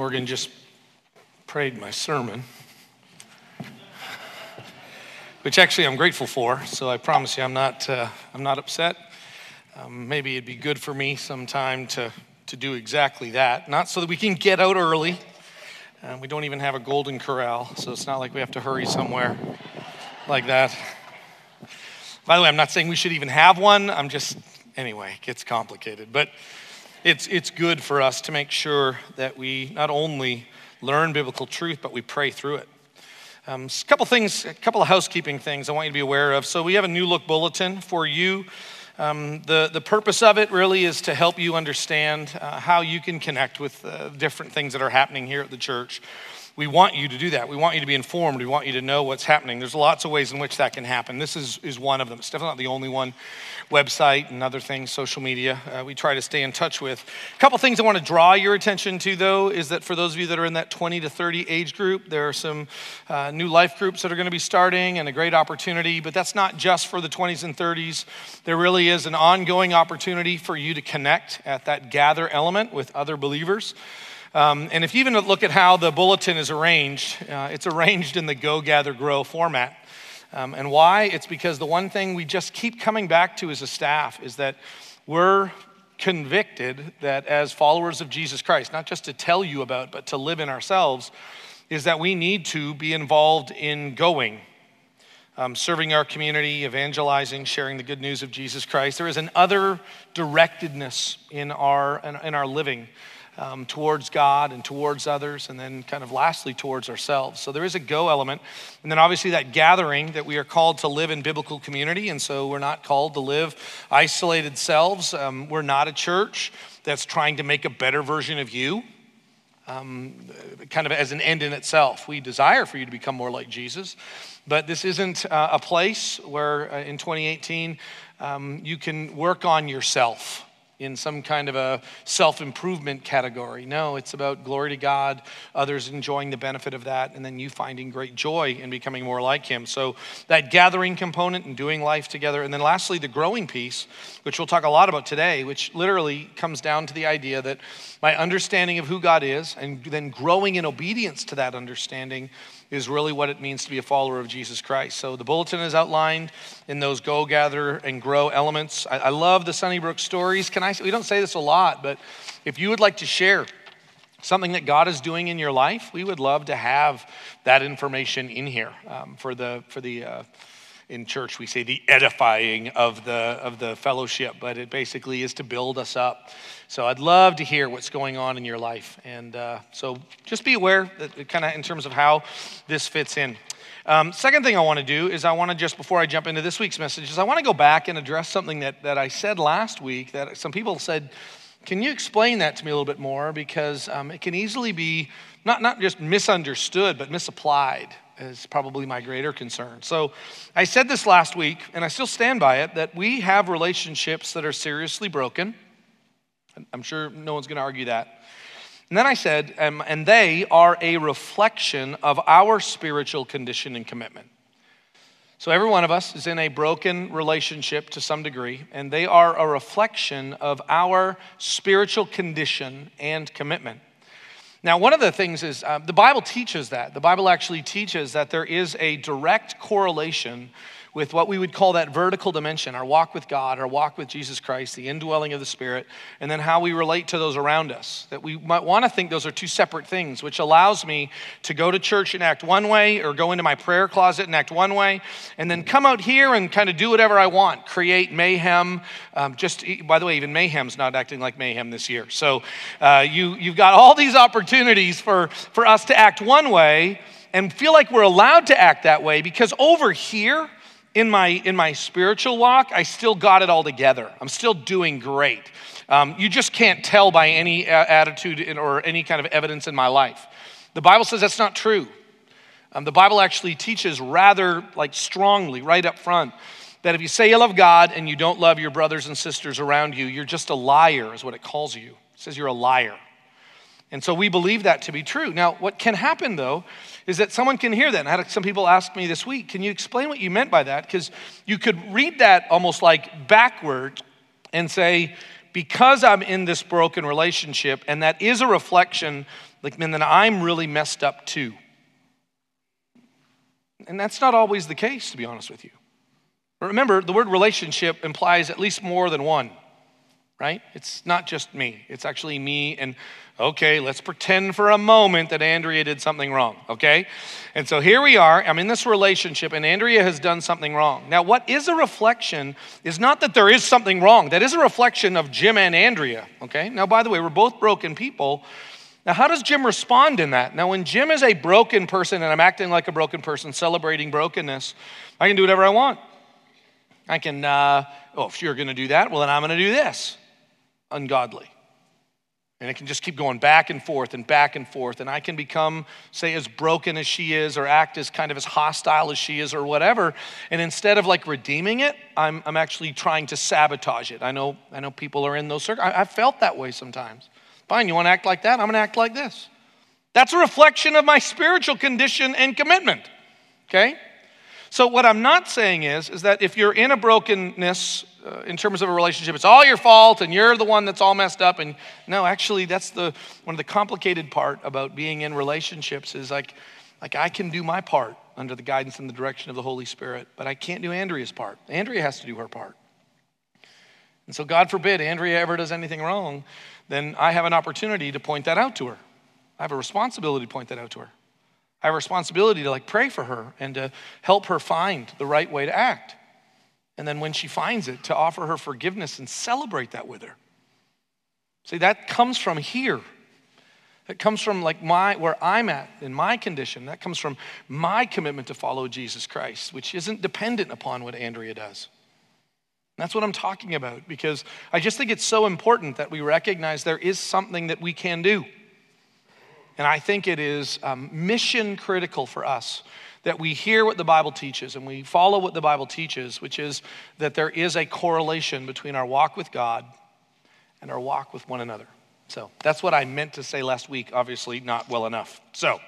Morgan just prayed my sermon, which actually I'm grateful for. So I promise you, I'm not, uh, I'm not upset. Um, maybe it'd be good for me sometime to, to do exactly that. Not so that we can get out early. Uh, we don't even have a golden corral, so it's not like we have to hurry somewhere like that. By the way, I'm not saying we should even have one. I'm just, anyway, it gets complicated. But it's, it's good for us to make sure that we not only learn biblical truth, but we pray through it. Um, a couple things, a couple of housekeeping things I want you to be aware of. So we have a new look bulletin for you. Um, the, the purpose of it really is to help you understand uh, how you can connect with uh, different things that are happening here at the church we want you to do that. We want you to be informed. We want you to know what's happening. There's lots of ways in which that can happen. This is, is one of them. It's definitely not the only one. Website and other things, social media, uh, we try to stay in touch with. A couple things I want to draw your attention to, though, is that for those of you that are in that 20 to 30 age group, there are some uh, new life groups that are going to be starting and a great opportunity. But that's not just for the 20s and 30s. There really is an ongoing opportunity for you to connect at that gather element with other believers. Um, and if you even look at how the bulletin is arranged, uh, it's arranged in the Go, Gather, Grow format. Um, and why? It's because the one thing we just keep coming back to as a staff is that we're convicted that as followers of Jesus Christ, not just to tell you about, but to live in ourselves, is that we need to be involved in going. Um, serving our community, evangelizing, sharing the good news of Jesus Christ. There is an other directedness in our, in, in our living um, towards God and towards others, and then kind of lastly towards ourselves. So there is a go element. And then obviously that gathering that we are called to live in biblical community, and so we're not called to live isolated selves. Um, we're not a church that's trying to make a better version of you. Um, kind of as an end in itself. We desire for you to become more like Jesus, but this isn't uh, a place where uh, in 2018 um, you can work on yourself in some kind of a self improvement category. No, it's about glory to God, others enjoying the benefit of that, and then you finding great joy in becoming more like Him. So, that gathering component and doing life together. And then, lastly, the growing piece, which we'll talk a lot about today, which literally comes down to the idea that my understanding of who God is and then growing in obedience to that understanding is really what it means to be a follower of Jesus Christ. So the bulletin is outlined in those go, gather, and grow elements. I, I love the Sunnybrook stories. Can I? We don't say this a lot, but if you would like to share something that God is doing in your life, we would love to have that information in here um, for the for the. Uh, in church we say the edifying of the of the fellowship but it basically is to build us up. So i'd love to hear what's going on in your life. And uh, so just be aware that kind of in terms of how this fits in. Um, second thing i want to do is i want to just before i jump into this week's message is i want to go back and address something that, that i said last week that some people said can you explain that to me a little bit more? Because um, it can easily be not, not just misunderstood but misapplied is probably my greater concern. So I said this last week, and I still stand by it, that we have relationships that are seriously broken. I'm sure no one's going to argue that. And then I said, um, and they are a reflection of our spiritual condition and commitment. So every one of us is in a broken relationship to some degree, and they are a reflection of our spiritual condition and commitment. Now, one of the things is uh, the Bible teaches that. The Bible actually teaches that there is a direct correlation with what we would call that vertical dimension our walk with God, our walk with Jesus Christ, the indwelling of the Spirit, and then how we relate to those around us. That we might want to think those are two separate things, which allows me to go to church and act one way, or go into my prayer closet and act one way, and then come out here and kind of do whatever I want, create mayhem. Um, just, by the way, even mayhem's not acting like mayhem this year. So uh, you, you've got all these opportunities for, for us to act one way and feel like we're allowed to act that way because over here, in my in my spiritual walk i still got it all together. I'm still doing great. Um, you just can't tell by any uh, attitude in, or any kind of evidence in my life. The bible says that's not true. Um, the bible actually teaches rather like strongly right up front that if you say you love god and you don't love your brothers and sisters around you you're just a liar is what it calls you. It says you're a liar. And so we believe that to be true. Now what can happen though is that someone can hear that. And I had some people ask me this week, can you explain what you meant by that? Because you could read that almost like backward and say, because I'm in this broken relationship, and that is a reflection like, man, then I'm really messed up too. And that's not always the case, to be honest with you. Remember, the word relationship implies at least more than one, right? It's not just me, it's actually me and, okay, let's pretend for a moment that Andrea did something wrong, okay? And so here we are, I'm in this relationship, and Andrea has done something wrong. Now, what is a reflection is not that there is something wrong, that is a reflection of Jim and Andrea, okay? Now, by the way, we're both broken people. Now, how does Jim respond in that? Now, when Jim is a broken person and I'm acting like a broken person, celebrating brokenness, I can do whatever I want. I can, uh, oh, if you're going to do that, well, then I'm going to do this. Ungodly. And it can just keep going back and forth and back and forth. And I can become, say, as broken as she is or act as kind of as hostile as she is or whatever. And instead of like redeeming it, I'm, I'm actually trying to sabotage it. I know, I know people are in those circles. I, I've felt that way sometimes. Fine, you want to act like that? I'm going to act like this. That's a reflection of my spiritual condition and commitment. Okay? So, what I'm not saying is, is that if you're in a brokenness uh, in terms of a relationship, it's all your fault and you're the one that's all messed up. And no, actually, that's the one of the complicated part about being in relationships is like, like I can do my part under the guidance and the direction of the Holy Spirit, but I can't do Andrea's part. Andrea has to do her part. And so, God forbid Andrea ever does anything wrong, then I have an opportunity to point that out to her. I have a responsibility to point that out to her. I have a responsibility to like pray for her and to help her find the right way to act. And then when she finds it, to offer her forgiveness and celebrate that with her. See, that comes from here. That comes from like my where I'm at in my condition. That comes from my commitment to follow Jesus Christ, which isn't dependent upon what Andrea does. that's what I'm talking about because I just think it's so important that we recognize there is something that we can do. And I think it is um, mission critical for us that we hear what the Bible teaches and we follow what the Bible teaches, which is that there is a correlation between our walk with God and our walk with one another. So that's what I meant to say last week, obviously not well enough. So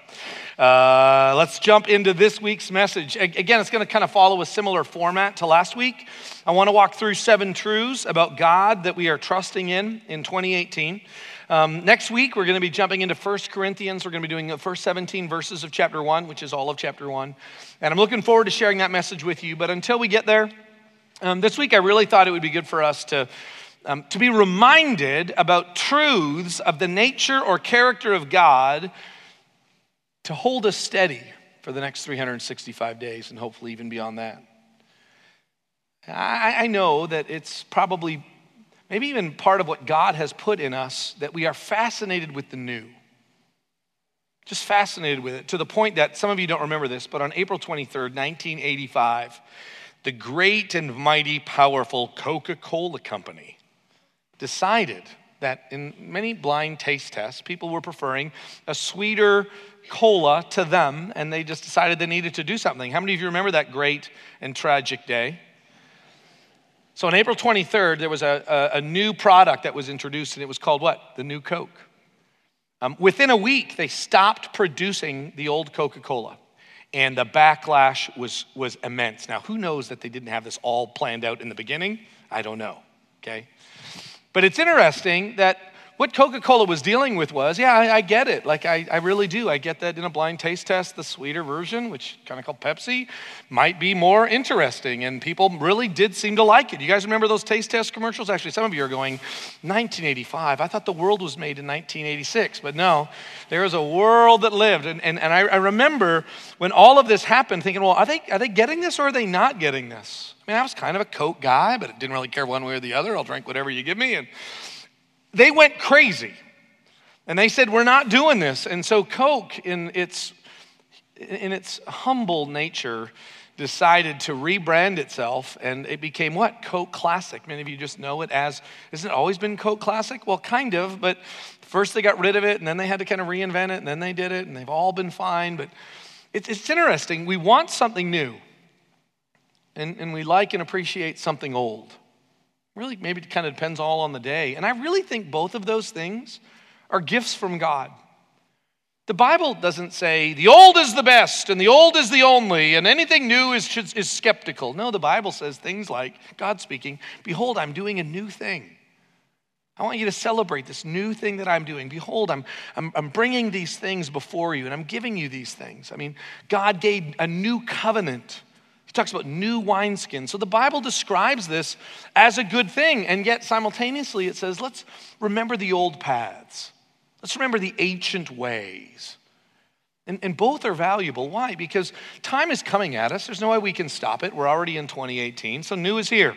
uh, let's jump into this week's message. Again, it's going to kind of follow a similar format to last week. I want to walk through seven truths about God that we are trusting in in 2018. Um, next week, we're going to be jumping into 1 Corinthians. We're going to be doing the first 17 verses of chapter 1, which is all of chapter 1. And I'm looking forward to sharing that message with you. But until we get there, um, this week I really thought it would be good for us to, um, to be reminded about truths of the nature or character of God to hold us steady for the next 365 days and hopefully even beyond that. I, I know that it's probably maybe even part of what God has put in us, that we are fascinated with the new. Just fascinated with it to the point that some of you don't remember this, but on April 23rd, 1985, the great and mighty, powerful Coca Cola Company decided that in many blind taste tests, people were preferring a sweeter cola to them, and they just decided they needed to do something. How many of you remember that great and tragic day? So on April 23rd, there was a, a, a, new product that was introduced, and it was called what? The New Coke. Um, within a week, they stopped producing the old Coca Cola, and the backlash was, was immense. Now, who knows that they didn't have this all planned out in the beginning? I don't know, okay? But it's interesting that what Coca Cola was dealing with was, yeah, I, I get it. Like, I, I, really do. I get that in a blind taste test, the sweeter version, which kind of called Pepsi, might be more interesting. And people really did seem to like it. You guys remember those taste test commercials? Actually, some of you are going, 1985. I thought the world was made in 1986. But no, there was a world that lived. And, and, and I, I remember when all of this happened, thinking, well, are they, are they getting this or are they not getting this? I mean, I was kind of a Coke guy, but didn't really care one way or the other. I'll drink whatever you give me. And they went crazy. And they said, We're not doing this. And so Coke, in its, in its humble nature, decided to rebrand itself and it became what? Coke Classic. Many of you just know it as, isn't it always been Coke Classic? Well, kind of, but first they got rid of it and then they had to kind of reinvent it and then they did it and they've all been fine. But it's, it's interesting. We want something new and, and we like and appreciate something old. Really, maybe it kind of depends all on the day. And I really think both of those things are gifts from God. The Bible doesn't say the old is the best and the old is the only and anything new is, is skeptical. No, the Bible says things like, God speaking, Behold, I'm doing a new thing. I want you to celebrate this new thing that I'm doing. Behold, I'm, I'm, I'm bringing these things before you and I'm giving you these things. I mean, God gave a new covenant. Talks about new wineskins. So the Bible describes this as a good thing, and yet simultaneously it says, let's remember the old paths. Let's remember the ancient ways. And, and both are valuable. Why? Because time is coming at us. There's no way we can stop it. We're already in 2018, so new is here.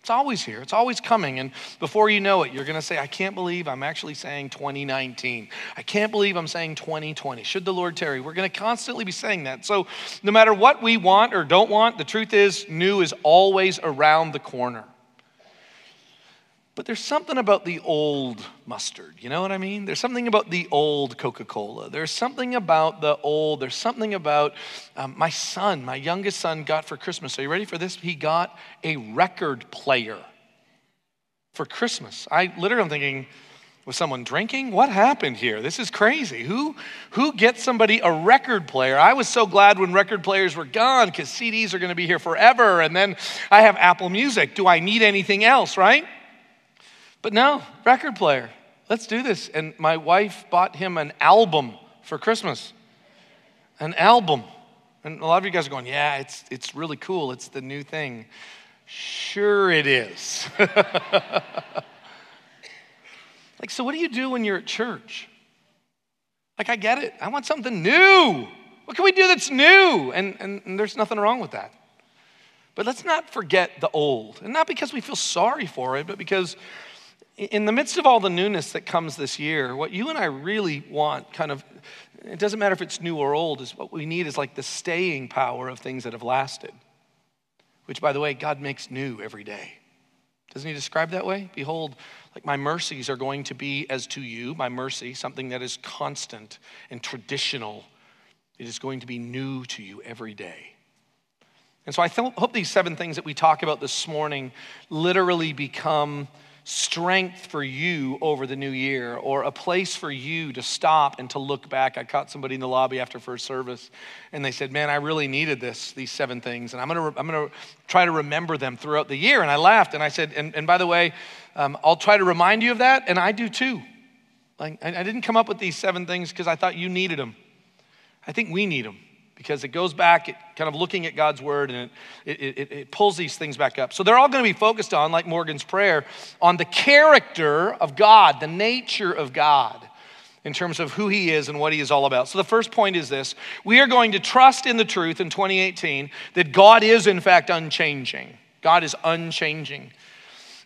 It's always here, it's always coming. And before you know it, you're going to say, I can't believe I'm actually saying 2019. I can't believe I'm saying 2020. Should the Lord tarry? We're going to constantly be saying that. So, no matter what we want or don't want, the truth is, new is always around the corner. But there's something about the old mustard, you know what I mean? There's something about the old Coca Cola. There's something about the old, there's something about um, my son, my youngest son got for Christmas. Are you ready for this? He got a record player for Christmas. I literally am thinking, was someone drinking? What happened here? This is crazy. Who, who gets somebody a record player? I was so glad when record players were gone because CDs are going to be here forever. And then I have Apple Music. Do I need anything else, right? But no, record player. Let's do this. And my wife bought him an album for Christmas. An album. And a lot of you guys are going, yeah, it's, it's really cool. It's the new thing. Sure, it is. like, so what do you do when you're at church? Like, I get it. I want something new. What can we do that's new? And, and, and there's nothing wrong with that. But let's not forget the old. And not because we feel sorry for it, but because in the midst of all the newness that comes this year, what you and I really want, kind of, it doesn't matter if it's new or old, is what we need is like the staying power of things that have lasted. Which, by the way, God makes new every day. Doesn't he describe that way? Behold, like my mercies are going to be as to you, my mercy, something that is constant and traditional. It is going to be new to you every day. And so I th- hope these seven things that we talk about this morning literally become strength for you over the new year or a place for you to stop and to look back. I caught somebody in the lobby after first service and they said, Man, I really needed this, these seven things. And I'm going to I'm gonna try to remember them throughout the year. And I laughed and I said, And, and by the way, um, I'll try to remind you of that. And I do too. Like, I, I didn't come up with these seven things because I thought you needed them. I think we need them because it goes back at kind of looking at God's word and it, it, it, it pulls these things back up. So they're all going to be focused on, like Morgan's prayer, on the character of God, the nature of God in terms of who he is and what he is all about. So the first point is this we are going to trust in the truth in 2018 that God is, in fact, unchanging. God is unchanging.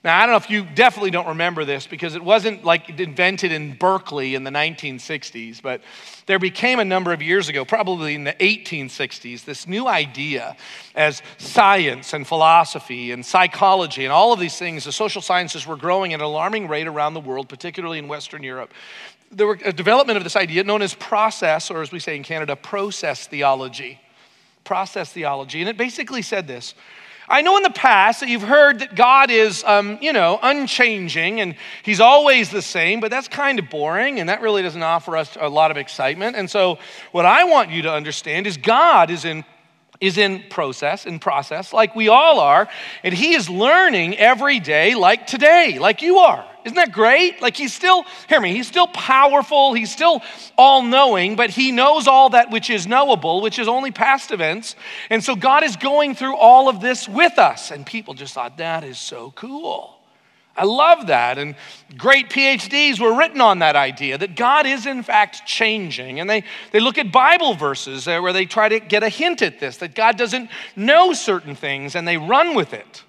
Now, I don't know if you definitely don't remember this because it wasn't like invented in Berkeley in the 1960s, but there became a number of years ago, probably in the 1860s, this new idea as science and philosophy and psychology and all of these things, the social sciences were growing at an alarming rate around the world, particularly in Western Europe. There were a development of this idea known as process, or as we say in Canada, process theology. Process theology. And it basically said this I know in the past that you've heard that God is, um, you know, unchanging and He's always the same, but that's kind of boring and that really doesn't offer us a lot of excitement. And so, what I want you to understand is God is in is in process, in process, like we all are, and he is learning every day, like today, like you are. Isn't that great? Like he's still, hear me, he's still powerful, he's still all knowing, but he knows all that which is knowable, which is only past events. And so God is going through all of this with us. And people just thought, that is so cool. I love that. And great PhDs were written on that idea that God is, in fact, changing. And they, they look at Bible verses where they try to get a hint at this, that God doesn't know certain things, and they run with it.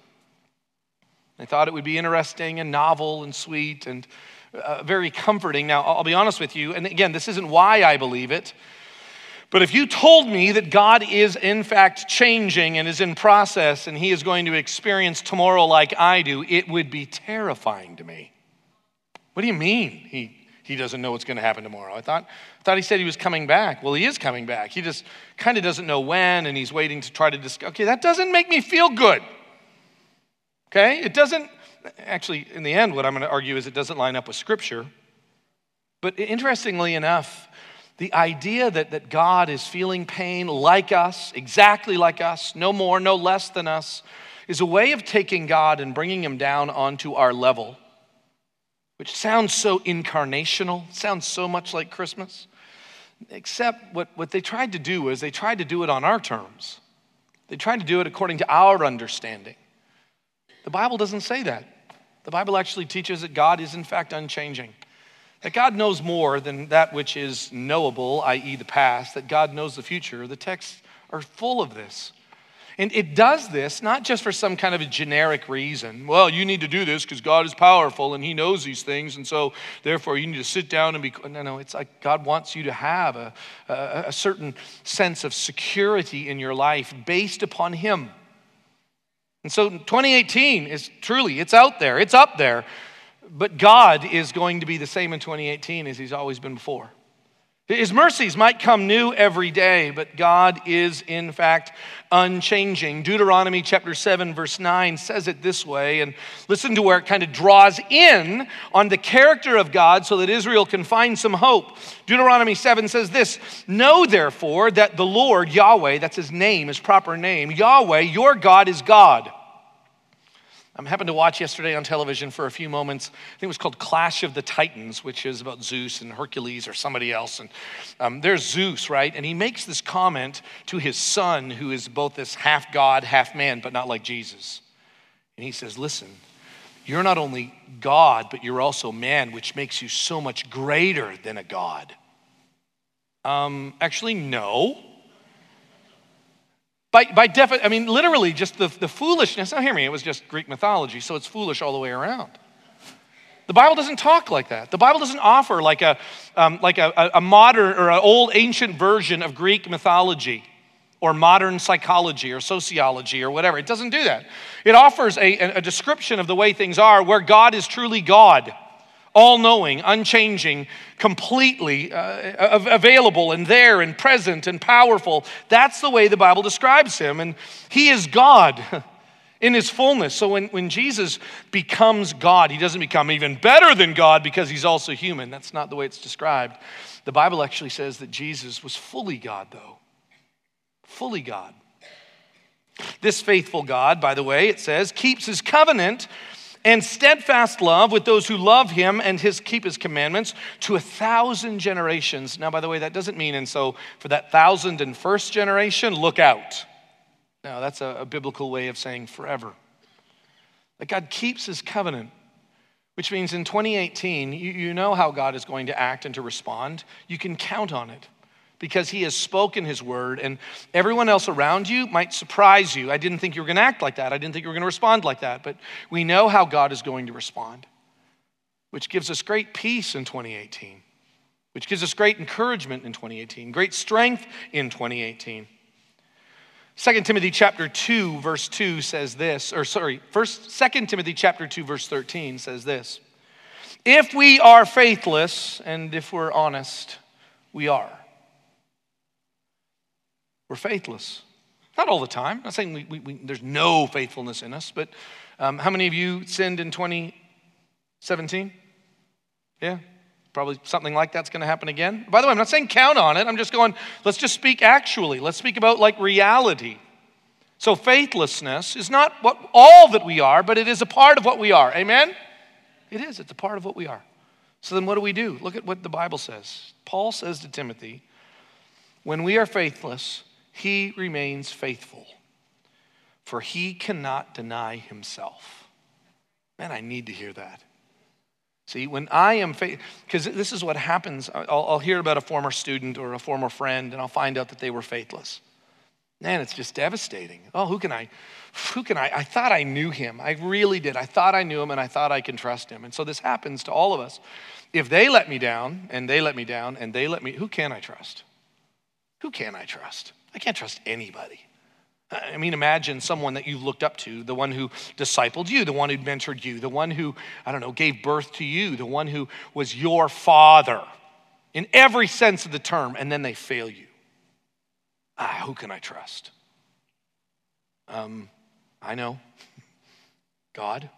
They thought it would be interesting and novel and sweet and uh, very comforting. Now, I'll be honest with you, and again, this isn't why I believe it. But if you told me that God is in fact changing and is in process and he is going to experience tomorrow like I do, it would be terrifying to me. What do you mean he, he doesn't know what's going to happen tomorrow? I thought, I thought he said he was coming back. Well, he is coming back. He just kind of doesn't know when and he's waiting to try to discuss. Okay, that doesn't make me feel good. Okay? It doesn't, actually, in the end, what I'm going to argue is it doesn't line up with Scripture. But interestingly enough, the idea that, that God is feeling pain like us, exactly like us, no more, no less than us, is a way of taking God and bringing him down onto our level which sounds so incarnational, sounds so much like Christmas. Except what, what they tried to do was they tried to do it on our terms. They tried to do it according to our understanding. The Bible doesn't say that. The Bible actually teaches that God is, in fact, unchanging. That God knows more than that which is knowable, i.e., the past, that God knows the future. The texts are full of this. And it does this not just for some kind of a generic reason. Well, you need to do this because God is powerful and He knows these things, and so therefore you need to sit down and be. No, no, it's like God wants you to have a, a, a certain sense of security in your life based upon Him. And so 2018 is truly, it's out there, it's up there. But God is going to be the same in 2018 as He's always been before. His mercies might come new every day, but God is in fact unchanging. Deuteronomy chapter 7, verse 9 says it this way, and listen to where it kind of draws in on the character of God so that Israel can find some hope. Deuteronomy 7 says this Know therefore that the Lord, Yahweh, that's his name, his proper name, Yahweh, your God is God. I happened to watch yesterday on television for a few moments. I think it was called Clash of the Titans, which is about Zeus and Hercules or somebody else. And um, there's Zeus, right? And he makes this comment to his son, who is both this half God, half man, but not like Jesus. And he says, Listen, you're not only God, but you're also man, which makes you so much greater than a God. Um, actually, no. By, by defi- I mean, literally, just the, the foolishness. Now, hear me, it was just Greek mythology, so it's foolish all the way around. The Bible doesn't talk like that. The Bible doesn't offer like a, um, like a, a modern or an old ancient version of Greek mythology or modern psychology or sociology or whatever. It doesn't do that. It offers a, a description of the way things are where God is truly God all knowing, unchanging, completely uh, available and there and present and powerful. That's the way the Bible describes him. And he is God in his fullness. So when, when Jesus becomes God, he doesn't become even better than God because he's also human. That's not the way it's described. The Bible actually says that Jesus was fully God, though. Fully God. This faithful God, by the way, it says, keeps his covenant and steadfast love with those who love him and his keep his commandments to a thousand generations. Now, by the way, that doesn't mean, and so for that thousand and first generation, look out. No, that's a, a biblical way of saying forever. That God keeps his covenant, which means in 2018, you, you know how God is going to act and to respond. You can count on it because he has spoken his word, and everyone else around you might surprise you. I didn't think you were going to act like that. I didn't think you were going to respond like that. But we know how God is going to respond, which gives us great peace in 2018, which gives us great encouragement in 2018, great strength in 2018. 2 Timothy chapter 2 verse 2 says this or sorry first 2 Timothy chapter 2 verse 13 says this If we are faithless and if we're honest we are we're faithless. Not all the time. I'm not saying we, we, we, there's no faithfulness in us, but um, how many of you sinned in 2017? Yeah, probably something like that's going to happen again. By the way, I'm not saying count on it. I'm just going, let's just speak actually. Let's speak about like reality. So faithlessness is not what all that we are, but it is a part of what we are. Amen? It is. It's a part of what we are. So then what do we do? Look at what the Bible says. Paul says to Timothy, when we are faithless, he remains faithful, for he cannot deny himself. Man, I need to hear that. See, when I am faithful, because this is what happens. I'll, I'll, hear about a former student or a former friend, and I'll find out that they were faithless. Man, it's just devastating. Oh, who can I? Who can I? I thought I knew him. I really did. I thought I knew him, and I thought I can trust him. And so this happens to all of us. If they let me down, and they let me down, and they let me, who can I trust? Who can I trust? I can't trust anybody. I mean, imagine someone that you've looked up to, the one who discipled you, the one who mentored you, the one who, I don't know, gave birth to you, the one who was your father in every sense of the term, and then they fail you. Ah, who can I trust? Um, I know. God.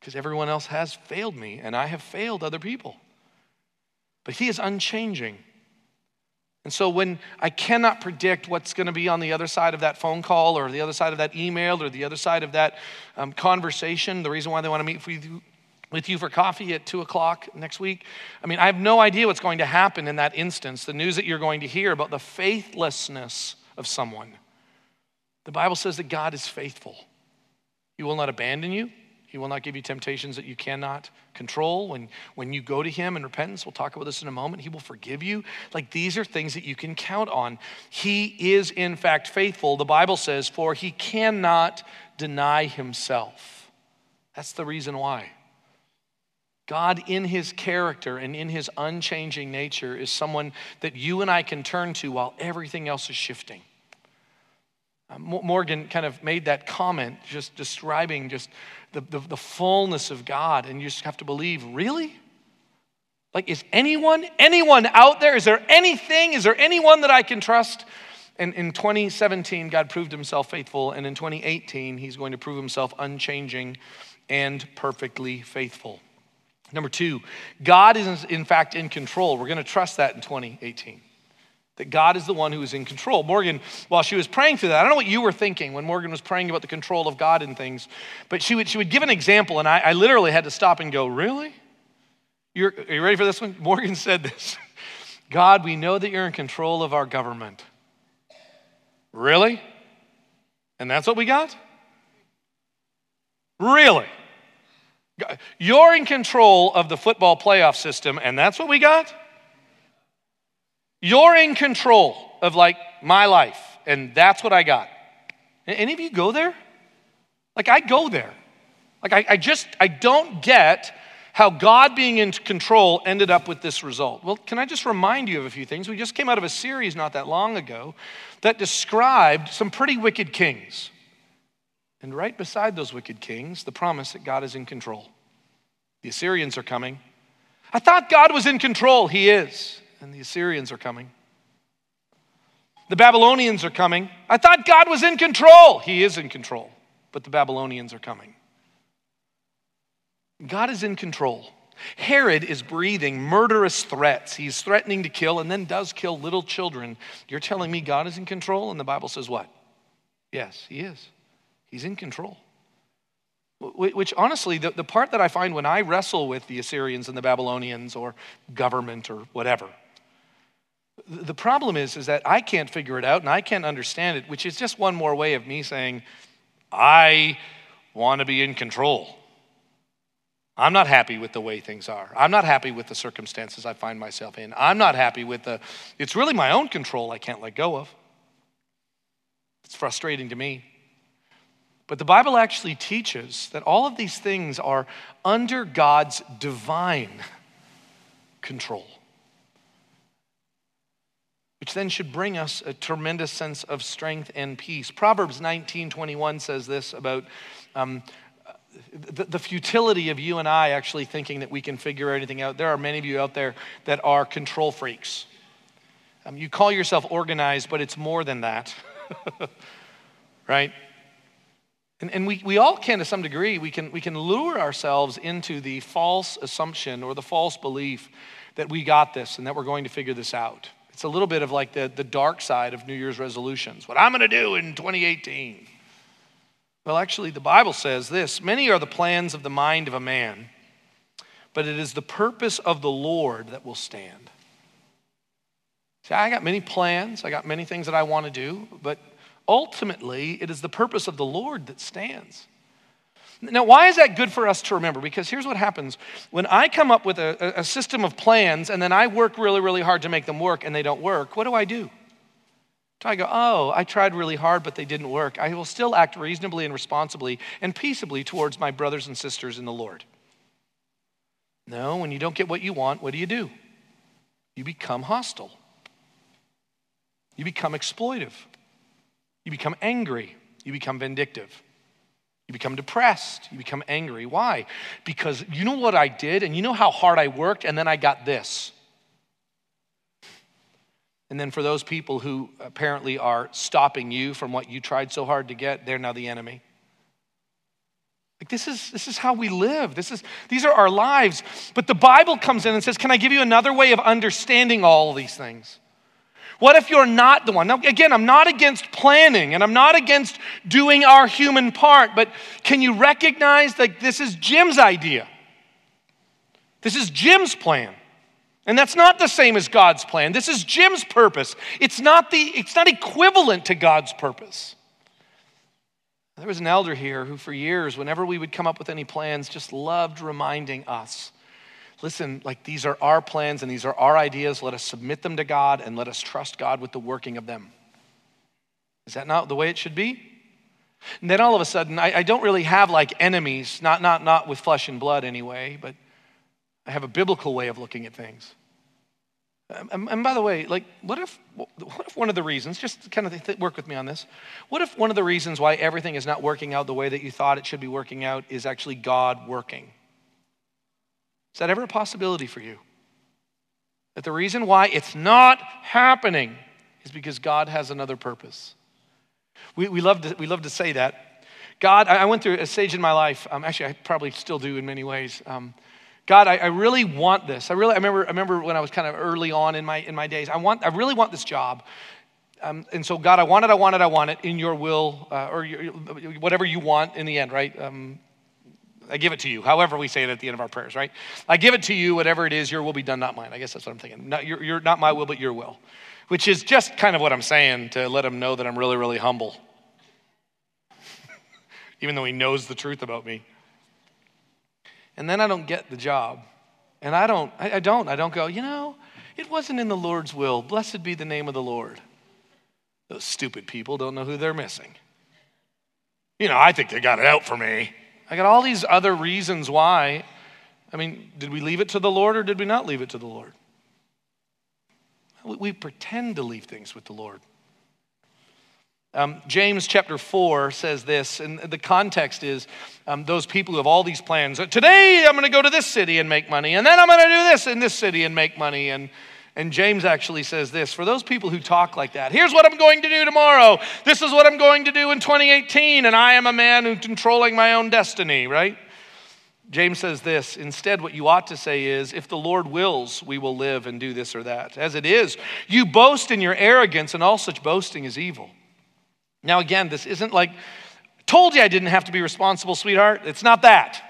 Because everyone else has failed me, and I have failed other people. But He is unchanging. And so when I cannot predict what's going to be on the other side of that phone call or the other side of that email or the other side of that um, conversation, the reason why they want to meet with you, with you for coffee at two o'clock next week. I mean, I have no idea what's going to happen in that instance, the news that you're going to hear about the faithlessness of someone. The Bible says that God is faithful. He will not abandon you. He will not give you temptations that you cannot control. When, when you go to Him in repentance, we'll talk about this in a moment, He will forgive you. Like these are things that you can count on. He is, in fact, faithful. The Bible says, for He cannot deny Himself. That's the reason why. God, in his character and in his unchanging nature, is someone that you and I can turn to while everything else is shifting. Uh, Morgan kind of made that comment, just describing just the, the, the, fullness of God, and you just have to believe, really? Like, is anyone, anyone out there? Is there anything? Is there anyone that I can trust? And in 2017, God proved himself faithful, and in 2018, he's going to prove himself unchanging and perfectly faithful. Number two, God is in fact in control. We're going to trust that in 2018. That God is the one who is in control. Morgan, while she was praying through that, I don't know what you were thinking when Morgan was praying about the control of God in things, but she would, she would give an example, and I, I literally had to stop and go, Really? You're, are you ready for this one? Morgan said this God, we know that you're in control of our government. Really? And that's what we got? Really? You're in control of the football playoff system, and that's what we got? You're in control of like my life, and that's what I got. Any of you go there? Like I go there. Like I, I just, I don't get how God being in control ended up with this result. Well, can I just remind you of a few things? We just came out of a series not that long ago that described some pretty wicked kings. And right beside those wicked kings, the promise that God is in control. The Assyrians are coming. I thought God was in control. He is. And the Assyrians are coming. The Babylonians are coming. I thought God was in control. He is in control. But the Babylonians are coming. God is in control. Herod is breathing murderous threats. He's threatening to kill and then does kill little children. You're telling me God is in control? And the Bible says what? Yes, He is. He's in control. Which, honestly, the, the part that I find when I wrestle with the Assyrians and the Babylonians or government or whatever, the problem is, is that I can't figure it out and I can't understand it, which is just one more way of me saying, I want to be in control. I'm not happy with the way things are. I'm not happy with the circumstances I find myself in. I'm not happy with the, it's really my own control I can't let go of. It's frustrating to me. But the Bible actually teaches that all of these things are under God's divine control. Which then should bring us a tremendous sense of strength and peace. Proverbs 19:21 says this about um, the, the, futility of you and I actually thinking that we can figure anything out. There are many of you out there that are control freaks. Um, you call yourself organized, but it's more than that, right? And, and we, we all can, to some degree, we can, we can lure ourselves into the false assumption or the false belief that we got this and that we're going to figure this out. It's a little bit of like the, the dark side of New Year's resolutions. What I'm going to do in 2018. Well, actually, the Bible says this many are the plans of the mind of a man, but it is the purpose of the Lord that will stand. See, I got many plans, I got many things that I want to do, but ultimately, it is the purpose of the Lord that stands. Now, why is that good for us to remember? Because here's what happens when I come up with a, a, system of plans and then I work really, really hard to make them work and they don't work, what do I do? Do I go, oh, I tried really hard, but they didn't work? I will still act reasonably and responsibly and peaceably towards my brothers and sisters in the Lord. No, when you don't get what you want, what do you do? You become hostile, you become exploitive. You become angry. You become vindictive. You become depressed. You become angry. Why? Because you know what I did, and you know how hard I worked, and then I got this. And then for those people who apparently are stopping you from what you tried so hard to get, they're now the enemy. Like this is this is how we live. This is these are our lives. But the Bible comes in and says, "Can I give you another way of understanding all these things?" What if you're not the one? Now, again, I'm not against planning and I'm not against doing our human part, but can you recognize that this is Jim's idea? This is Jim's plan. And that's not the same as God's plan. This is Jim's purpose. It's not, the, it's not equivalent to God's purpose. There was an elder here who, for years, whenever we would come up with any plans, just loved reminding us listen, like these are our plans and these are our ideas. Let us submit them to God and let us trust God with the working of them. Is that not the way it should be? And then all of a sudden, I, I don't really have like enemies, not, not, not with flesh and blood anyway, but I have a biblical way of looking at things. And, and by the way, like, what if, what if one of the reasons, just kind of th- work with me on this, what if one of the reasons why everything is not working out the way that you thought it should be working out is actually God working? Is that ever a possibility for you? That the reason why it's not happening is because God has another purpose. We, we, love, to, we love to say that. God, I went through a stage in my life, um, actually, I probably still do in many ways. Um, God, I, I, really want this. I really, I remember, I remember when I was kind of early on in my, in my days, I, want, I really want this job. Um, and so, God, I want it, I want it, I want it in your will, uh, or your, whatever you want in the end, right? Um, I give it to you, however we say it at the end of our prayers, right? I give it to you, whatever it is, your will be done, not mine. I guess that's what I'm thinking. Not, you're not my will, but your will, which is just kind of what I'm saying to let him know that I'm really, really humble, even though he knows the truth about me. And then I don't get the job. And I don't, I, I don't, I don't go, you know, it wasn't in the Lord's will. Blessed be the name of the Lord. Those stupid people don't know who they're missing. You know, I think they got it out for me. I got all these other reasons why. I mean, did we leave it to the Lord or did we not leave it to the Lord? We pretend to leave things with the Lord. Um, James chapter 4 says this, and the context is um, those people who have all these plans. Today I'm going to go to this city and make money, and then I'm going to do this in this city and make money. And, and James actually says this for those people who talk like that, here's what I'm going to do tomorrow. This is what I'm going to do in 2018, and I am a man who's controlling my own destiny, right? James says this instead, what you ought to say is, if the Lord wills, we will live and do this or that. As it is, you boast in your arrogance, and all such boasting is evil. Now, again, this isn't like, told you I didn't have to be responsible, sweetheart. It's not that.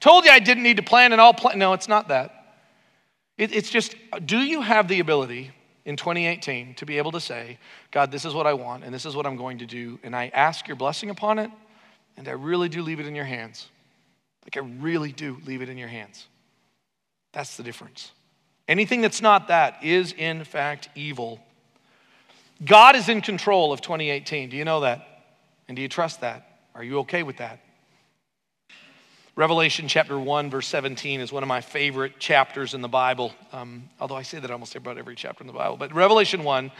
Told you I didn't need to plan and all plan. No, it's not that. It, it's just, do you have the ability in 2018 to be able to say, God, this is what I want and this is what I'm going to do, and I ask your blessing upon it, and I really do leave it in your hands. Like, I really do leave it in your hands. That's the difference. Anything that's not that is, in fact, evil God is in control of 2018. Do you know that? And do you trust that? Are you okay with that? Revelation chapter 1, verse 17 is one of my favorite chapters in the Bible, um, although I say that almost about every chapter in the Bible. But Revelation 1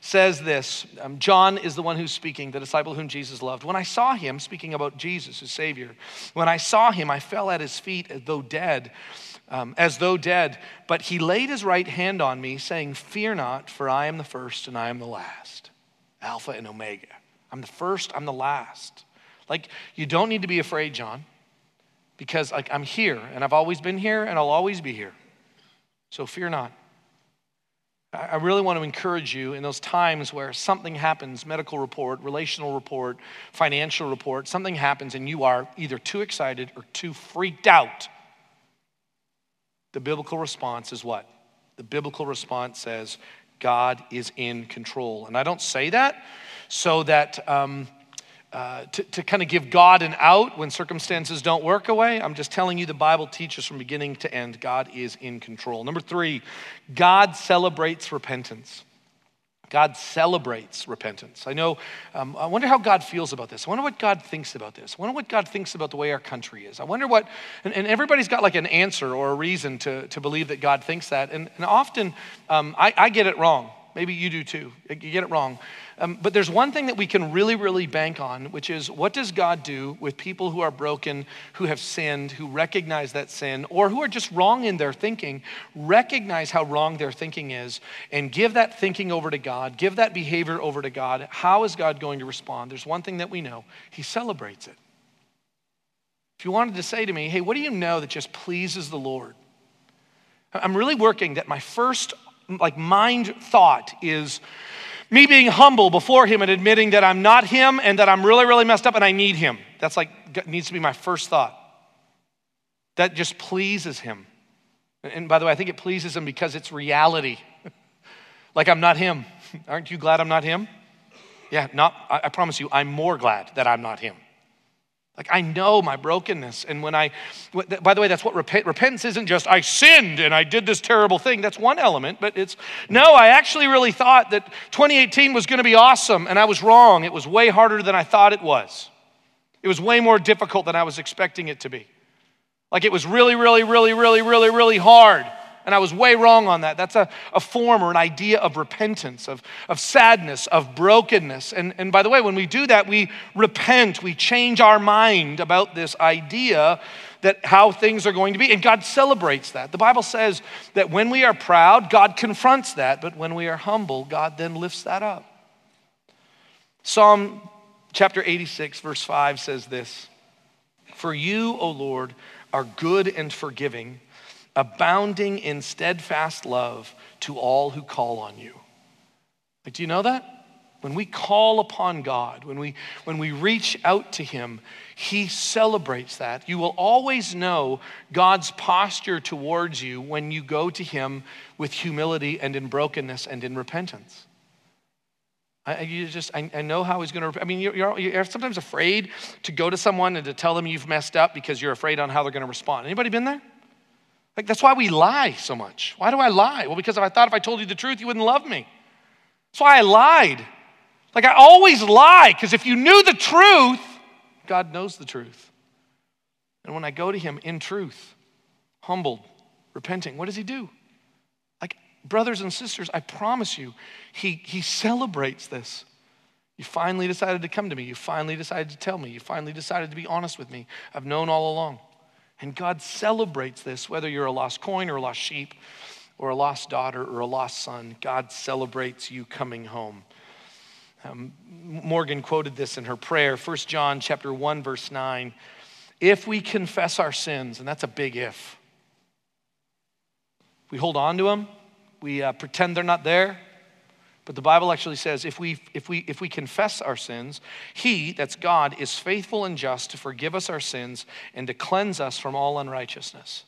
says this um, John is the one who's speaking, the disciple whom Jesus loved. When I saw him, speaking about Jesus, his Savior, when I saw him, I fell at his feet as though dead um, as though dead. But he laid his right hand on me, saying, Fear not, for I am the first and I am the last, Alpha and Omega. I'm the first, I'm the last. Like, you don't need to be afraid, John, because like I'm here and I've always been here and I'll always be here. So fear not. I really want to encourage you in those times where something happens medical report, relational report, financial report something happens and you are either too excited or too freaked out the biblical response is what? The biblical response says, God is in control. And I don't say that so that um, uh, to, to kind of give God an out when circumstances don't work away. I'm just telling you the Bible teaches from beginning to end God is in control. Number three, God celebrates repentance. God celebrates repentance. I know, um, I wonder how God feels about this. I wonder what God thinks about this. I wonder what God thinks about the way our country is. I wonder what, and, and everybody's got like an answer or a reason to, to believe that God thinks that. And, and often um, I, I get it wrong. Maybe you do too. You get it wrong. Um, but there's one thing that we can really, really bank on, which is what does God do with people who are broken, who have sinned, who recognize that sin, or who are just wrong in their thinking, recognize how wrong their thinking is, and give that thinking over to God, give that behavior over to God. How is God going to respond? There's one thing that we know He celebrates it. If you wanted to say to me, hey, what do you know that just pleases the Lord? I'm really working that my first like mind thought is me being humble before him and admitting that I'm not him and that I'm really, really messed up and I need him. That's like needs to be my first thought. That just pleases him. And by the way, I think it pleases him because it's reality. like I'm not him. Aren't you glad I'm not him? Yeah, not, I promise you, I'm more glad that I'm not him. Like, I know my brokenness. And when I, by the way, that's what repent, repentance isn't just I sinned and I did this terrible thing. That's one element, but it's no, I actually really thought that 2018 was going to be awesome and I was wrong. It was way harder than I thought it was. It was way more difficult than I was expecting it to be. Like, it was really, really, really, really, really, really hard. And I was way wrong on that. That's a, a form or an idea of repentance, of, of sadness, of brokenness. And, and by the way, when we do that, we repent, we change our mind about this idea that how things are going to be. And God celebrates that. The Bible says that when we are proud, God confronts that, but when we are humble, God then lifts that up. Psalm chapter 86, verse 5 says this For you, O Lord, are good and forgiving abounding in steadfast love to all who call on you. Like, do you know that? When we call upon God, when we, when we reach out to Him, He celebrates that. You will always know God's posture towards you when you go to Him with humility and in brokenness and in repentance. I, you just, I, I know how He's going to. I mean, you're, you're, you're sometimes afraid to go to someone and to tell them you've messed up because you're afraid on how they're going to respond. Anybody been there? Like, that's why we lie so much. Why do I lie? Well, because if I thought if I told you the truth, you wouldn't love me. That's why I lied. Like, I always lie, because if you knew the truth, God knows the truth. And when I go to Him in truth, humbled, repenting, what does He do? Like, brothers and sisters, I promise you, He, he celebrates this. You finally decided to come to me. You finally decided to tell me. You finally decided to be honest with me. I've known all along. And God celebrates this, whether you're a lost coin or a lost sheep or a lost daughter or a lost son. God celebrates you coming home. Um, Morgan quoted this in her prayer, 1 John chapter 1, verse 9. If we confess our sins, and that's a big if, we hold on to them, we uh, pretend they're not there, but the Bible actually says if we, if, we, if we confess our sins, He, that's God, is faithful and just to forgive us our sins and to cleanse us from all unrighteousness.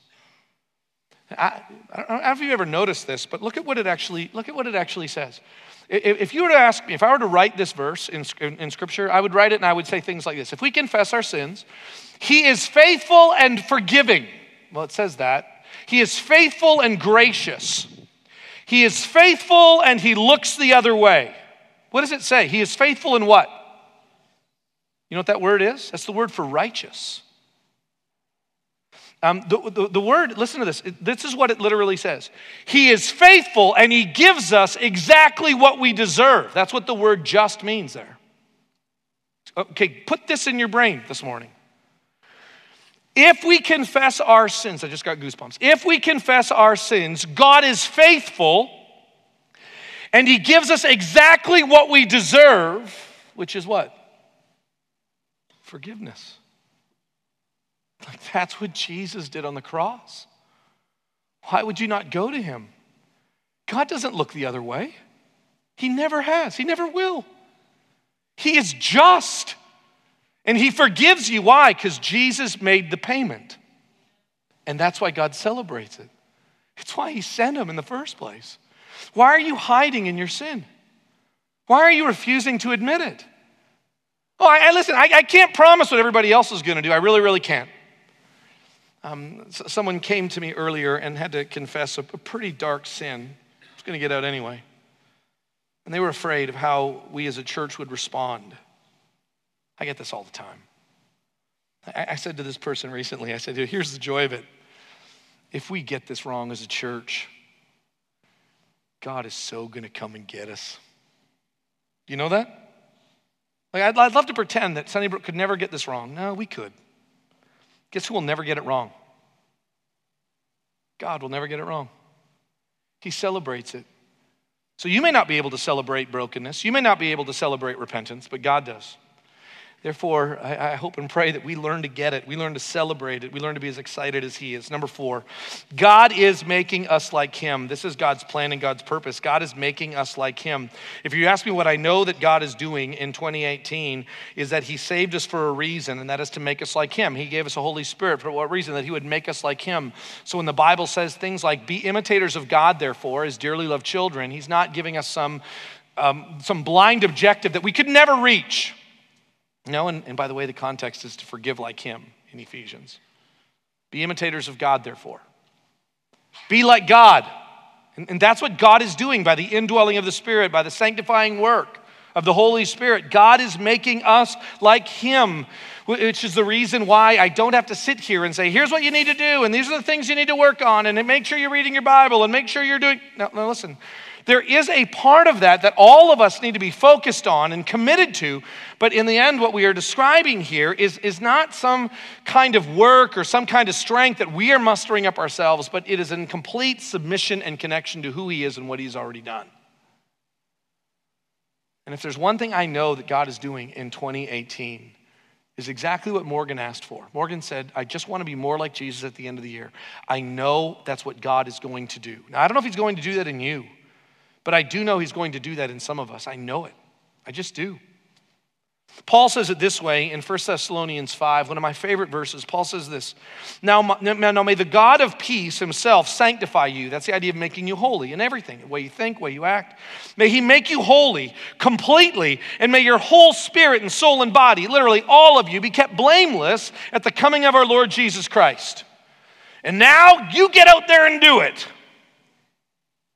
I, I don't know if you ever noticed this, but look at what it actually, look at what it actually says. If you were to ask me, if I were to write this verse in, in Scripture, I would write it and I would say things like this If we confess our sins, He is faithful and forgiving. Well, it says that. He is faithful and gracious he is faithful and he looks the other way. What does it say? He is faithful in what? You know what that word is? That's the word for righteous. Um, the, the, the, word, listen to this. This is what it literally says. He is faithful and he gives us exactly what we deserve. That's what the word just means there. Okay, put this in your brain this morning. If we confess our sins, I just got goosebumps. If we confess our sins, God is faithful and He gives us exactly what we deserve, which is what? Forgiveness. Like that's what Jesus did on the cross. Why would you not go to Him? God doesn't look the other way. He never has, He never will. He is just. And he forgives you. Why? Because Jesus made the payment. And that's why God celebrates it. It's why he sent him in the first place. Why are you hiding in your sin? Why are you refusing to admit it? Oh, I, I listen, I, I, can't promise what everybody else is going to do. I really, really can't. Um, someone came to me earlier and had to confess a, a pretty dark sin. I was going to get out anyway. And they were afraid of how we as a church would respond. I get this all the time. I, I said to this person recently, I said, here's the joy of it. If we get this wrong as a church, God is so going to come and get us. You know that? Like, I'd, I'd love to pretend that Sunnybrook could never get this wrong. No, we could. Guess who will never get it wrong? God will never get it wrong. He celebrates it. So you may not be able to celebrate brokenness. You may not be able to celebrate repentance, but God does. Therefore, I, I, hope and pray that we learn to get it. We learn to celebrate it. We learn to be as excited as He is. Number four, God is making us like Him. This is God's plan and God's purpose. God is making us like Him. If you ask me what I know that God is doing in 2018, is that He saved us for a reason, and that is to make us like Him. He gave us a Holy Spirit for what reason? That He would make us like Him. So when the Bible says things like, be imitators of God, therefore, as dearly loved children, He's not giving us some, um, some blind objective that we could never reach. No, and, and by the way, the context is to forgive like him in Ephesians. Be imitators of God, therefore. Be like God. And, and that's what God is doing by the indwelling of the Spirit, by the sanctifying work of the Holy Spirit. God is making us like Him, which is the reason why I don't have to sit here and say, here's what you need to do, and these are the things you need to work on, and make sure you're reading your Bible, and make sure you're doing. No, no, listen. There is a part of that that all of us need to be focused on and committed to. But in the end, what we are describing here is, is not some kind of work or some kind of strength that we are mustering up ourselves, but it is in complete submission and connection to who He is and what He's already done. And if there's one thing I know that God is doing in 2018, is exactly what Morgan asked for. Morgan said, I just want to be more like Jesus at the end of the year. I know that's what God is going to do. Now, I don't know if He's going to do that in you. But I do know he's going to do that in some of us. I know it. I just do. Paul says it this way in 1 Thessalonians 5, one of my favorite verses. Paul says this now, now, may the God of peace himself sanctify you. That's the idea of making you holy in everything the way you think, the way you act. May he make you holy completely, and may your whole spirit and soul and body, literally all of you, be kept blameless at the coming of our Lord Jesus Christ. And now you get out there and do it.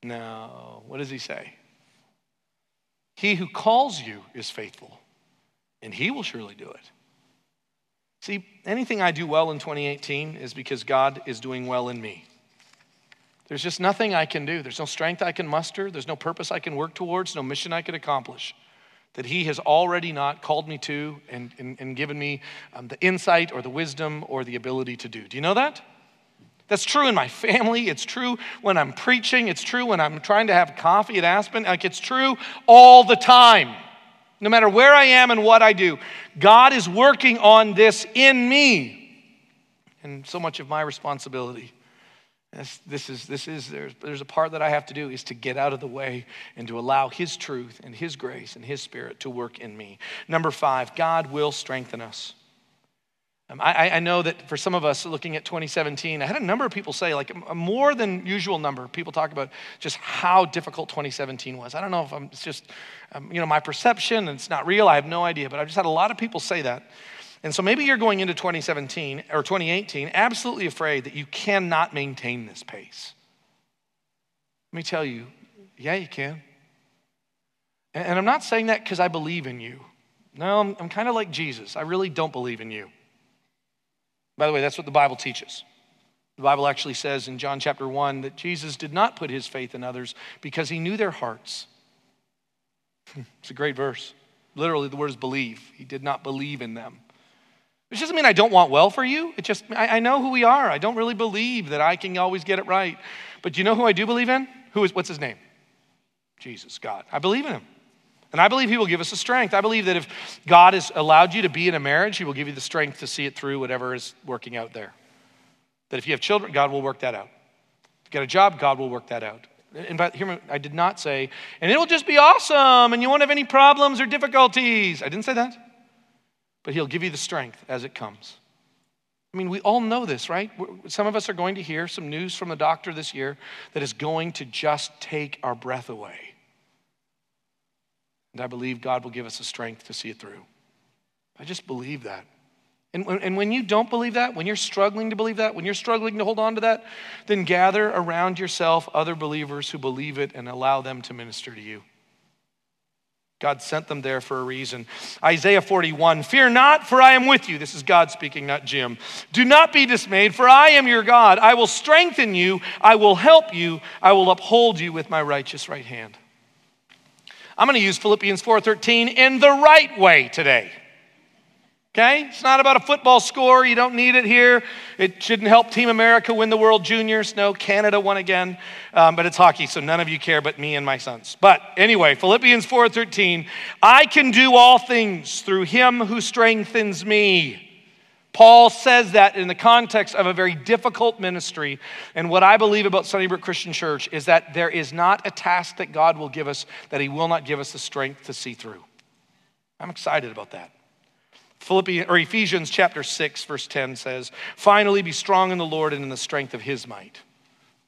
No. What does he say? He who calls you is faithful, and he will surely do it. See, anything I do well in 2018 is because God is doing well in me. There's just nothing I can do. There's no strength I can muster. There's no purpose I can work towards, no mission I could accomplish that He has already not called me to and, and, and given me um, the insight or the wisdom or the ability to do. Do you know that? That's true in my family. It's true when I'm preaching. It's true when I'm trying to have coffee at Aspen. Like it's true all the time. No matter where I am and what I do, God is working on this in me. And so much of my responsibility. This, this is, this is there's, there's a part that I have to do is to get out of the way and to allow His truth and His grace and His Spirit to work in me. Number five, God will strengthen us. Um, I, I, know that for some of us looking at 2017, I had a number of people say, like a more than usual number, people talk about just how difficult 2017 was. I don't know if I'm, it's just, um, you know, my perception and it's not real. I have no idea, but I've just had a lot of people say that. And so maybe you're going into 2017 or 2018 absolutely afraid that you cannot maintain this pace. Let me tell you, yeah, you can. And, and I'm not saying that because I believe in you. No, I'm, I'm kind of like Jesus. I really don't believe in you. By the way, that's what the Bible teaches. The Bible actually says in John chapter 1 that Jesus did not put his faith in others because he knew their hearts. It's a great verse. Literally, the word is believe. He did not believe in them. Which doesn't mean I don't want well for you. It just, I, I know who we are. I don't really believe that I can always get it right. But you know who I do believe in? Who is, what's his name? Jesus, God. I believe in him. And I believe He will give us the strength. I believe that if God has allowed you to be in a marriage, He will give you the strength to see it through whatever is working out there. That if you have children, God will work that out. If you get a job, God will work that out. And but here, I did not say, and it'll just be awesome, and you won't have any problems or difficulties. I didn't say that. But He'll give you the strength as it comes. I mean, we all know this, right? Some of us are going to hear some news from the doctor this year that is going to just take our breath away. And I believe God will give us the strength to see it through. I just believe that. And and when you don't believe that, when you're struggling to believe that, when you're struggling to hold on to that, then gather around yourself other believers who believe it and allow them to minister to you. God sent them there for a reason. Isaiah 41 Fear not, for I am with you. This is God speaking, not Jim. Do not be dismayed, for I am your God. I will strengthen you, I will help you, I will uphold you with my righteous right hand. I'm going to use Philippians 4:13 in the right way today. Okay? It's not about a football score. You don't need it here. It shouldn't help Team America win the World Juniors. No, Canada won again. Um, but it's hockey, so none of you care but me and my sons. But anyway, Philippians 4:13, I can do all things through him who strengthens me. Paul says that in the context of a very difficult ministry. And what I believe about Sunnybrook Christian Church is that there is not a task that God will give us that he will not give us the strength to see through. I'm excited about that. Philippians or Ephesians chapter 6 verse 10 says, "Finally be strong in the Lord and in the strength of his might."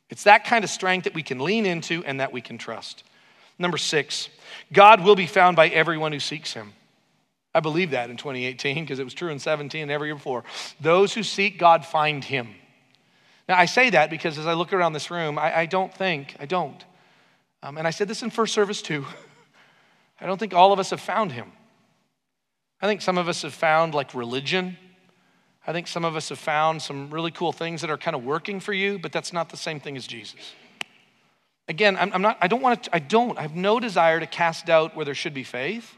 It's that kind of strength that we can lean into and that we can trust. Number 6, God will be found by everyone who seeks him. I believe that in 2018 because it was true in 17 and every year before. Those who seek God find him. Now, I say that because as I look around this room, I, I don't think, I don't. Um, and I said this in first service too. I don't think all of us have found him. I think some of us have found like religion. I think some of us have found some really cool things that are kind of working for you, but that's not the same thing as Jesus. Again, I'm, I'm not, I don't want to, I don't, I have no desire to cast doubt where there should be faith.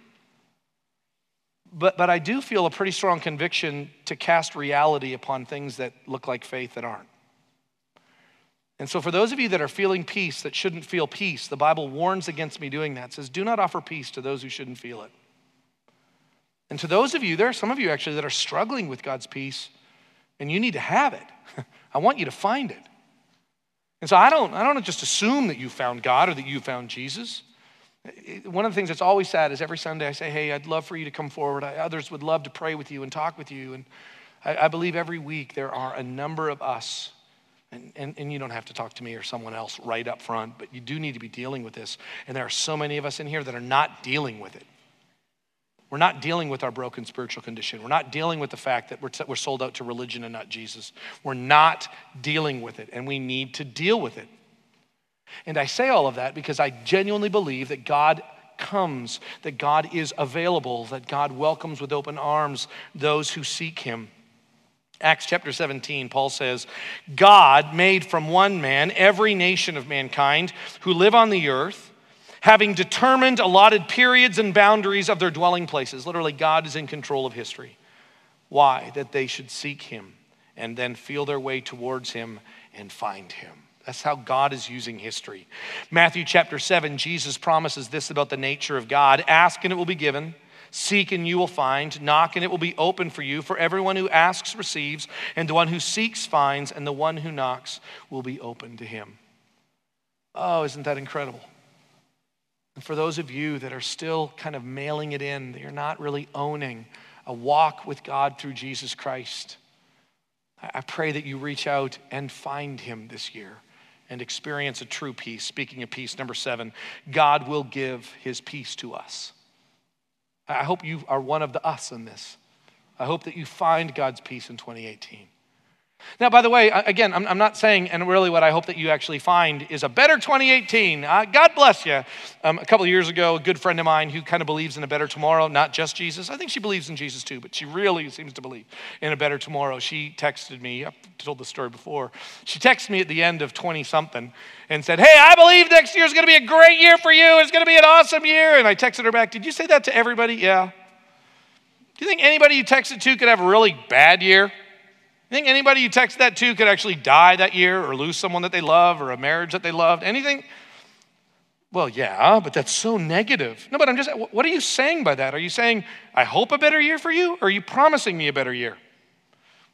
But, but I do feel a pretty strong conviction to cast reality upon things that look like faith that aren't. And so, for those of you that are feeling peace that shouldn't feel peace, the Bible warns against me doing that. It says, Do not offer peace to those who shouldn't feel it. And to those of you, there are some of you actually that are struggling with God's peace, and you need to have it. I want you to find it. And so I don't, I don't just assume that you found God or that you found Jesus. One of the things that's always sad is every Sunday I say, Hey, I'd love for you to come forward. I, others would love to pray with you and talk with you. And I, I believe every week there are a number of us, and, and, and you don't have to talk to me or someone else right up front, but you do need to be dealing with this. And there are so many of us in here that are not dealing with it. We're not dealing with our broken spiritual condition. We're not dealing with the fact that we're, we're sold out to religion and not Jesus. We're not dealing with it, and we need to deal with it. And I say all of that because I genuinely believe that God comes, that God is available, that God welcomes with open arms those who seek him. Acts chapter 17, Paul says, God made from one man every nation of mankind who live on the earth, having determined allotted periods and boundaries of their dwelling places. Literally, God is in control of history. Why? That they should seek him and then feel their way towards him and find him. That's how God is using history. Matthew chapter 7, Jesus promises this about the nature of God Ask and it will be given, seek and you will find, knock and it will be open for you. For everyone who asks receives, and the one who seeks finds, and the one who knocks will be open to him. Oh, isn't that incredible? And for those of you that are still kind of mailing it in, that you're not really owning a walk with God through Jesus Christ, I pray that you reach out and find him this year and experience a true peace. Speaking of peace, number seven, God will give his peace to us. I hope you are one of the us in this. I hope that you find God's peace in 2018. Now, by the way, again, I'm, I'm, not saying, and really what I hope that you actually find is a better 2018. Uh, God bless you. Um, a couple of years ago, a good friend of mine who kind of believes in a better tomorrow, not just Jesus. I think she believes in Jesus too, but she really seems to believe in a better tomorrow. She texted me, I've told the story before. She texted me at the end of 20 something and said, Hey, I believe next year is going to be a great year for you. It's going to be an awesome year. And I texted her back, Did you say that to everybody? Yeah. Do you think anybody you texted to could have a really bad year? You think anybody you text that to could actually die that year or lose someone that they love or a marriage that they loved? Anything? Well, yeah, but that's so negative. No, but I'm just, what are you saying by that? Are you saying, I hope a better year for you? Or are you promising me a better year?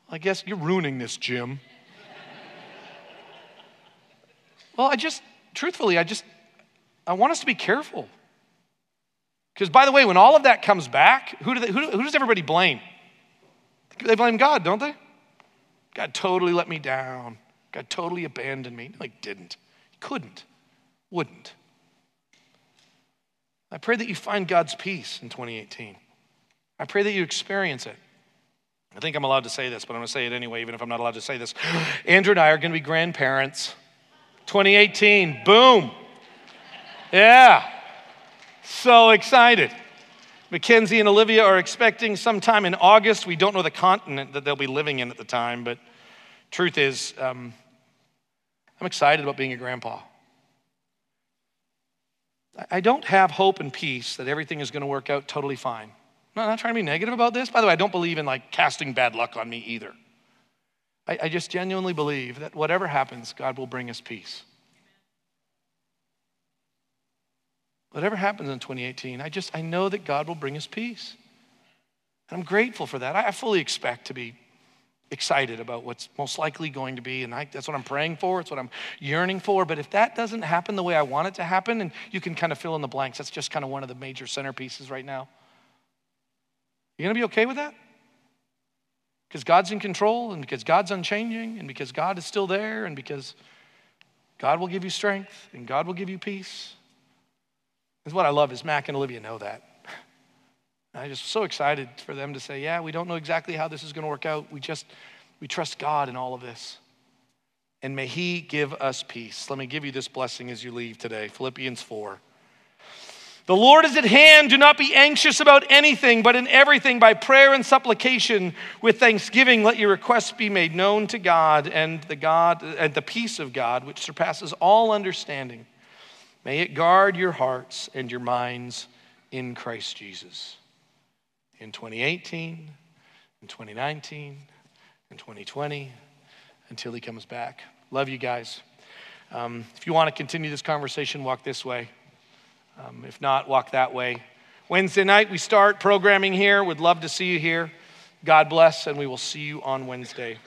I guess you're ruining this, Jim. well, I just, truthfully, I just, I want us to be careful. Because, by the way, when all of that comes back, who, do they, who, who does everybody blame? They blame God, don't they? God totally let me down. God totally abandoned me. No, he didn't. He couldn't, wouldn't. I pray that you find God's peace in 2018. I pray that you experience it. I think I'm allowed to say this, but I'm going to say it anyway, even if I'm not allowed to say this. Andrew and I are going to be grandparents. 2018, boom. Yeah. So excited. Mackenzie and Olivia are expecting sometime in August. We don't know the continent that they'll be living in at the time, but truth is, um, I'm excited about being a grandpa. I don't have hope and peace that everything is going to work out totally fine. I'm not trying to be negative about this. By the way, I don't believe in like casting bad luck on me either. I, I just genuinely believe that whatever happens, God will bring us peace. Whatever happens in 2018, I just, I know that God will bring us peace. And I'm grateful for that. I fully expect to be excited about what's most likely going to be. And I, that's what I'm praying for. It's what I'm yearning for. But if that doesn't happen the way I want it to happen, and you can kind of fill in the blanks, that's just kind of one of the major centerpieces right now. You gonna be okay with that? Because God's in control, and because God's unchanging, and because God is still there, and because God will give you strength, and God will give you peace. That's what I love is Mac and Olivia know that. I'm just so excited for them to say, yeah, we don't know exactly how this is going to work out. We just, we trust God in all of this. And may He give us peace. Let me give you this blessing as you leave today Philippians 4. The Lord is at hand. Do not be anxious about anything, but in everything, by prayer and supplication, with thanksgiving, let your requests be made known to God, and the God and the peace of God, which surpasses all understanding, may it guard your hearts and your minds in Christ Jesus in 2018, in 2019, in 2020, until he comes back. Love you guys. Um, if you want to continue this conversation, walk this way. Um, if not, walk that way. Wednesday night, we start programming here. Would love to see you here. God bless, and we will see you on Wednesday.